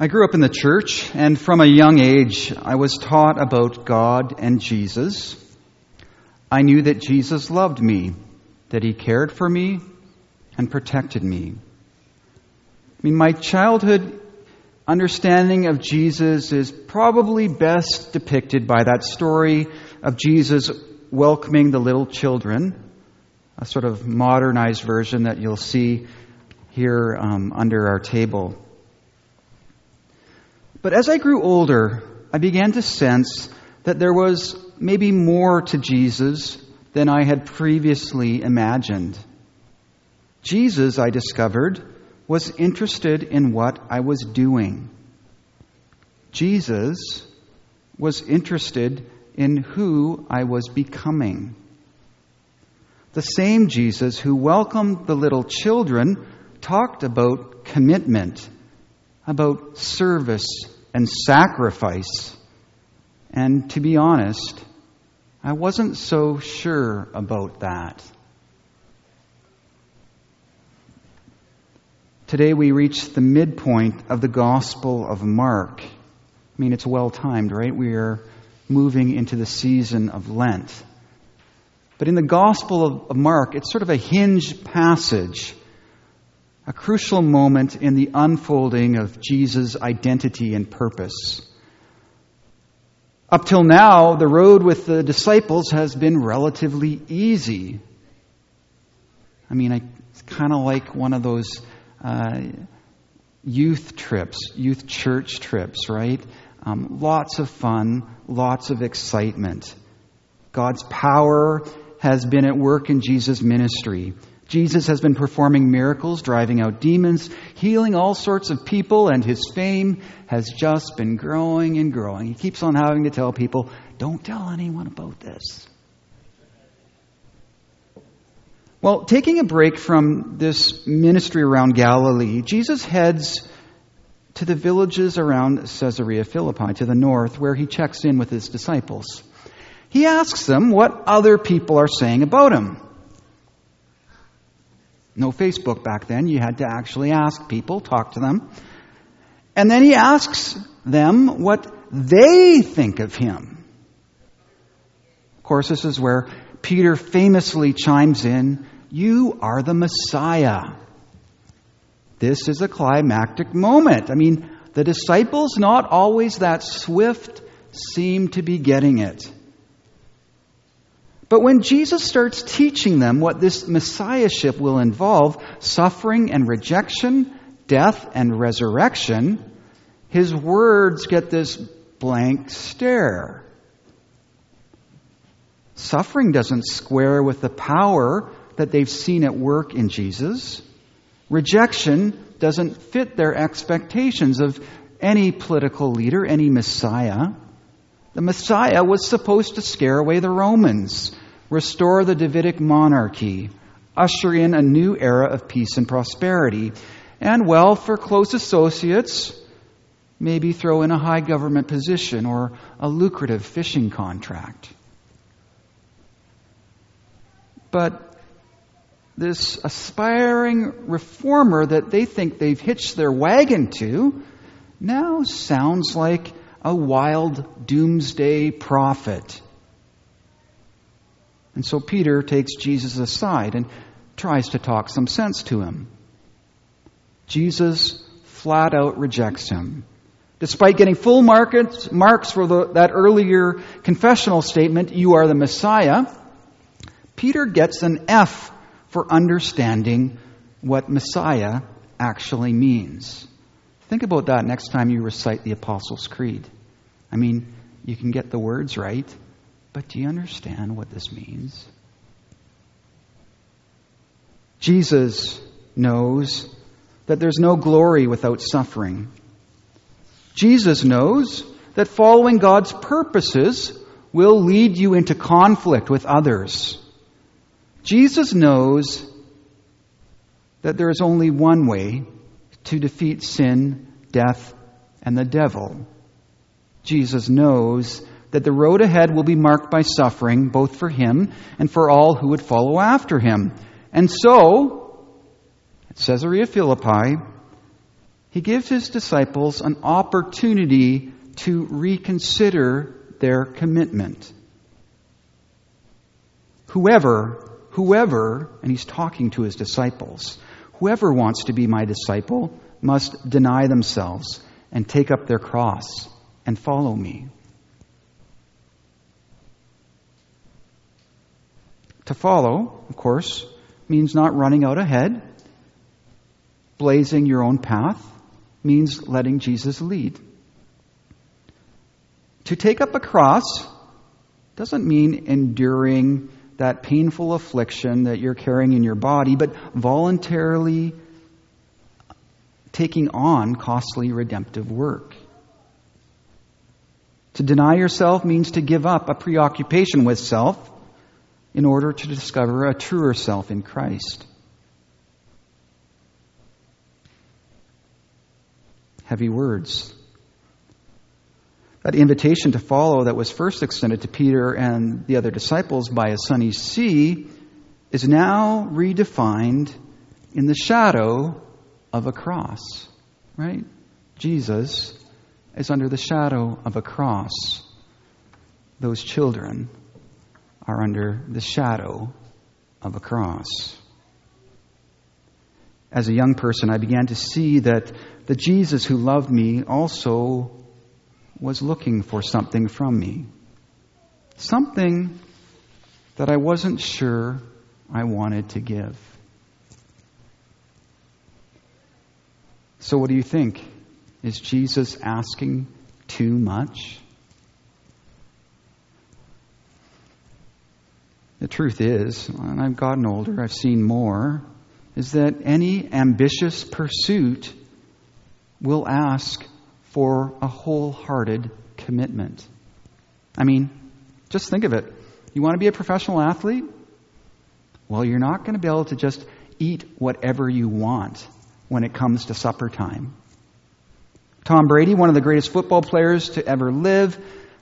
I grew up in the church, and from a young age, I was taught about God and Jesus. I knew that Jesus loved me, that He cared for me and protected me. I mean, my childhood understanding of Jesus is probably best depicted by that story of Jesus welcoming the little children, a sort of modernized version that you'll see here um, under our table. But as I grew older, I began to sense that there was maybe more to Jesus than I had previously imagined. Jesus, I discovered, was interested in what I was doing. Jesus was interested in who I was becoming. The same Jesus who welcomed the little children talked about commitment about service and sacrifice. And to be honest, I wasn't so sure about that. Today we reach the midpoint of the Gospel of Mark. I mean, it's well timed, right? We are moving into the season of Lent. But in the Gospel of Mark, it's sort of a hinge passage a crucial moment in the unfolding of Jesus' identity and purpose. Up till now, the road with the disciples has been relatively easy. I mean, it's kind of like one of those uh, youth trips, youth church trips, right? Um, lots of fun, lots of excitement. God's power has been at work in Jesus' ministry. Jesus has been performing miracles, driving out demons, healing all sorts of people, and his fame has just been growing and growing. He keeps on having to tell people, don't tell anyone about this. Well, taking a break from this ministry around Galilee, Jesus heads to the villages around Caesarea Philippi to the north, where he checks in with his disciples. He asks them what other people are saying about him. No Facebook back then. You had to actually ask people, talk to them. And then he asks them what they think of him. Of course, this is where Peter famously chimes in You are the Messiah. This is a climactic moment. I mean, the disciples, not always that swift, seem to be getting it. But when Jesus starts teaching them what this messiahship will involve suffering and rejection, death and resurrection his words get this blank stare. Suffering doesn't square with the power that they've seen at work in Jesus. Rejection doesn't fit their expectations of any political leader, any Messiah. The Messiah was supposed to scare away the Romans, restore the Davidic monarchy, usher in a new era of peace and prosperity, and, well, for close associates, maybe throw in a high government position or a lucrative fishing contract. But this aspiring reformer that they think they've hitched their wagon to now sounds like a wild doomsday prophet. And so Peter takes Jesus aside and tries to talk some sense to him. Jesus flat out rejects him. Despite getting full markets, marks for the, that earlier confessional statement, you are the Messiah, Peter gets an F for understanding what Messiah actually means. Think about that next time you recite the Apostles' Creed. I mean, you can get the words right, but do you understand what this means? Jesus knows that there's no glory without suffering. Jesus knows that following God's purposes will lead you into conflict with others. Jesus knows that there is only one way to defeat sin, death, and the devil. Jesus knows that the road ahead will be marked by suffering, both for him and for all who would follow after him. And so, at Caesarea Philippi, he gives his disciples an opportunity to reconsider their commitment. Whoever, whoever, and he's talking to his disciples, whoever wants to be my disciple must deny themselves and take up their cross and follow me. To follow, of course, means not running out ahead, blazing your own path, means letting Jesus lead. To take up a cross doesn't mean enduring that painful affliction that you're carrying in your body, but voluntarily taking on costly redemptive work. To deny yourself means to give up a preoccupation with self in order to discover a truer self in Christ. Heavy words. That invitation to follow that was first extended to Peter and the other disciples by a sunny sea is now redefined in the shadow of a cross, right? Jesus is under the shadow of a cross. Those children are under the shadow of a cross. As a young person, I began to see that the Jesus who loved me also was looking for something from me. Something that I wasn't sure I wanted to give. So, what do you think? Is Jesus asking too much? The truth is, and I've gotten older, I've seen more, is that any ambitious pursuit will ask for a wholehearted commitment. I mean, just think of it. You want to be a professional athlete? Well, you're not going to be able to just eat whatever you want when it comes to supper time. Tom Brady, one of the greatest football players to ever live,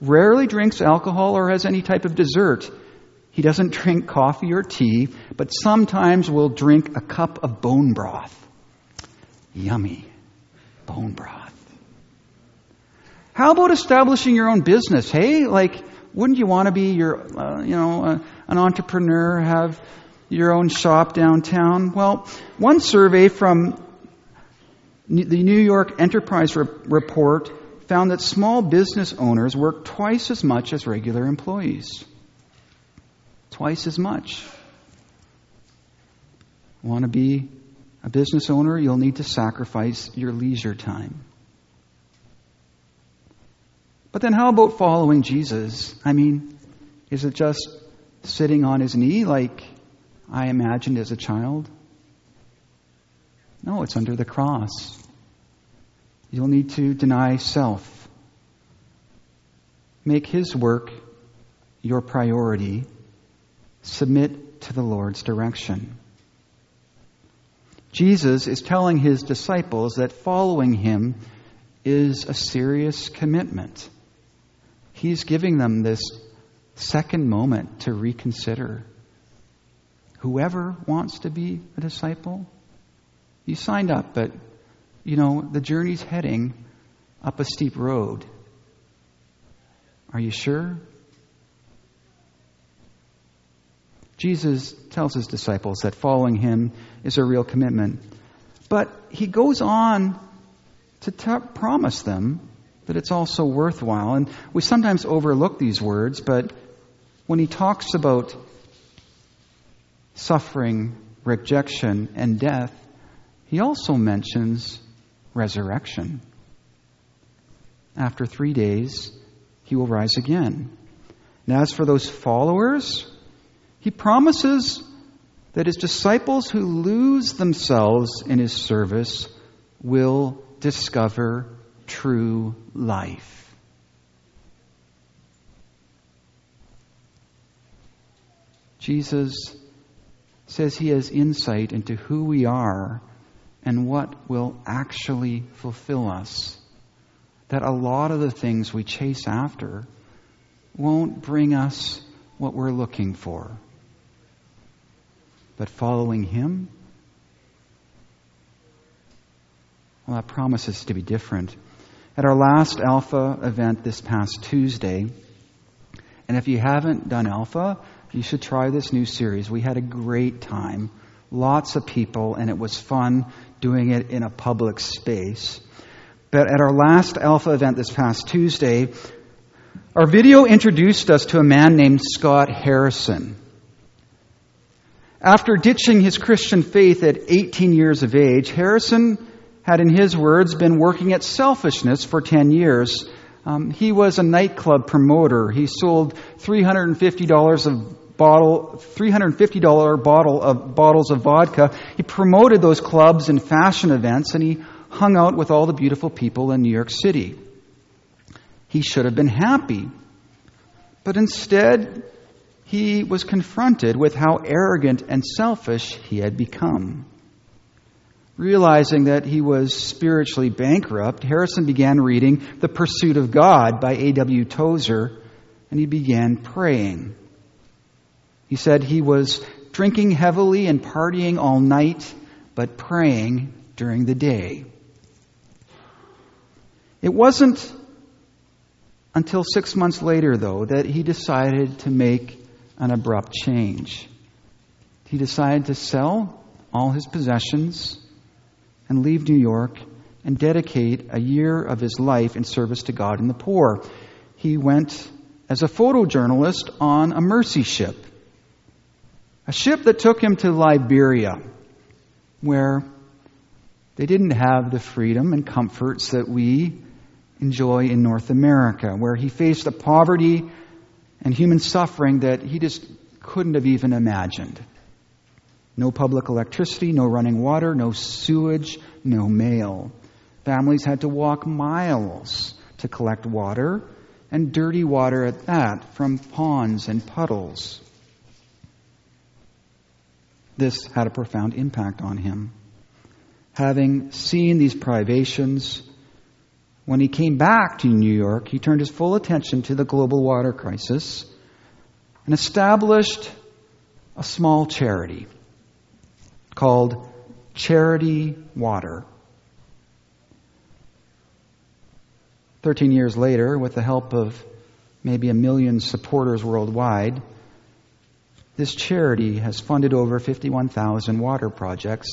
rarely drinks alcohol or has any type of dessert. He doesn't drink coffee or tea, but sometimes will drink a cup of bone broth. Yummy. Bone broth. How about establishing your own business? Hey, like, wouldn't you want to be your, uh, you know, uh, an entrepreneur, have your own shop downtown? Well, one survey from the New York Enterprise Report found that small business owners work twice as much as regular employees. Twice as much. Want to be a business owner? You'll need to sacrifice your leisure time. But then, how about following Jesus? I mean, is it just sitting on his knee like I imagined as a child? No, it's under the cross. You'll need to deny self. Make His work your priority. Submit to the Lord's direction. Jesus is telling His disciples that following Him is a serious commitment. He's giving them this second moment to reconsider. Whoever wants to be a disciple, you signed up, but you know, the journey's heading up a steep road. Are you sure? Jesus tells his disciples that following him is a real commitment. But he goes on to t- promise them that it's also worthwhile. And we sometimes overlook these words, but when he talks about suffering, rejection, and death, he also mentions resurrection. After three days, he will rise again. And as for those followers, he promises that his disciples who lose themselves in his service will discover true life. Jesus says he has insight into who we are and what will actually fulfill us. That a lot of the things we chase after won't bring us what we're looking for. But following Him, Well, that promises to be different. At our last Alpha event this past Tuesday, and if you haven't done Alpha, you should try this new series. We had a great time. Lots of people, and it was fun doing it in a public space. But at our last Alpha event this past Tuesday, our video introduced us to a man named Scott Harrison. After ditching his Christian faith at 18 years of age, Harrison had, in his words, been working at selfishness for 10 years. Um, he was a nightclub promoter. He sold $350 of bottle, $350 bottle of bottles of vodka. He promoted those clubs and fashion events, and he hung out with all the beautiful people in New York City. He should have been happy. But instead, he was confronted with how arrogant and selfish he had become. Realizing that he was spiritually bankrupt, Harrison began reading The Pursuit of God by A.W. Tozer, and he began praying. He said he was drinking heavily and partying all night, but praying during the day. It wasn't until six months later, though, that he decided to make an abrupt change. He decided to sell all his possessions and leave New York and dedicate a year of his life in service to God and the poor. He went as a photojournalist on a mercy ship, a ship that took him to Liberia, where they didn't have the freedom and comforts that we enjoy in North America, where he faced a poverty and human suffering that he just couldn't have even imagined. No public electricity, no running water, no sewage, no mail. Families had to walk miles to collect water, and dirty water at that, from ponds and puddles. This had a profound impact on him. Having seen these privations, when he came back to New York, he turned his full attention to the global water crisis and established a small charity called Charity Water. Thirteen years later, with the help of maybe a million supporters worldwide, this charity has funded over 51,000 water projects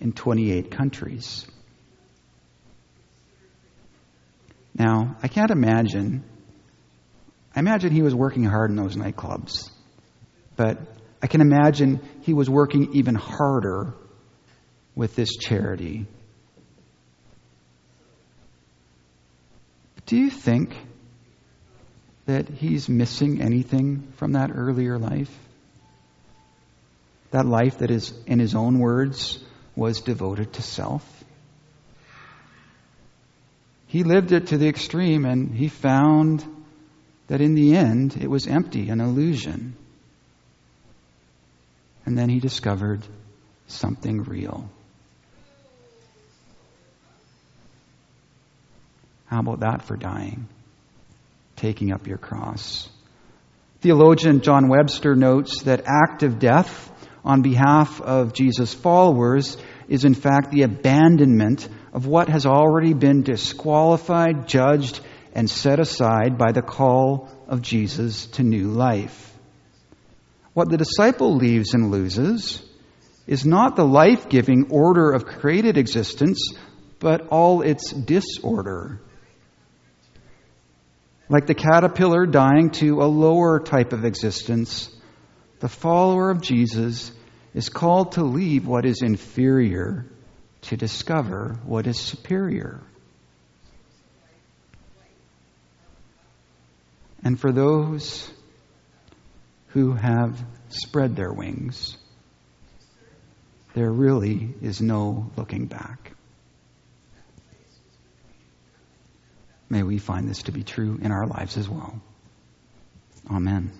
in 28 countries. Now, I can't imagine. I imagine he was working hard in those nightclubs. But I can imagine he was working even harder with this charity. Do you think that he's missing anything from that earlier life? That life that is, in his own words, was devoted to self? He lived it to the extreme and he found that in the end it was empty, an illusion. And then he discovered something real. How about that for dying? Taking up your cross. Theologian John Webster notes that active death on behalf of Jesus' followers is in fact the abandonment of what has already been disqualified, judged, and set aside by the call of Jesus to new life. What the disciple leaves and loses is not the life giving order of created existence, but all its disorder. Like the caterpillar dying to a lower type of existence, the follower of Jesus is called to leave what is inferior to discover what is superior. And for those who have spread their wings, there really is no looking back. May we find this to be true in our lives as well. Amen.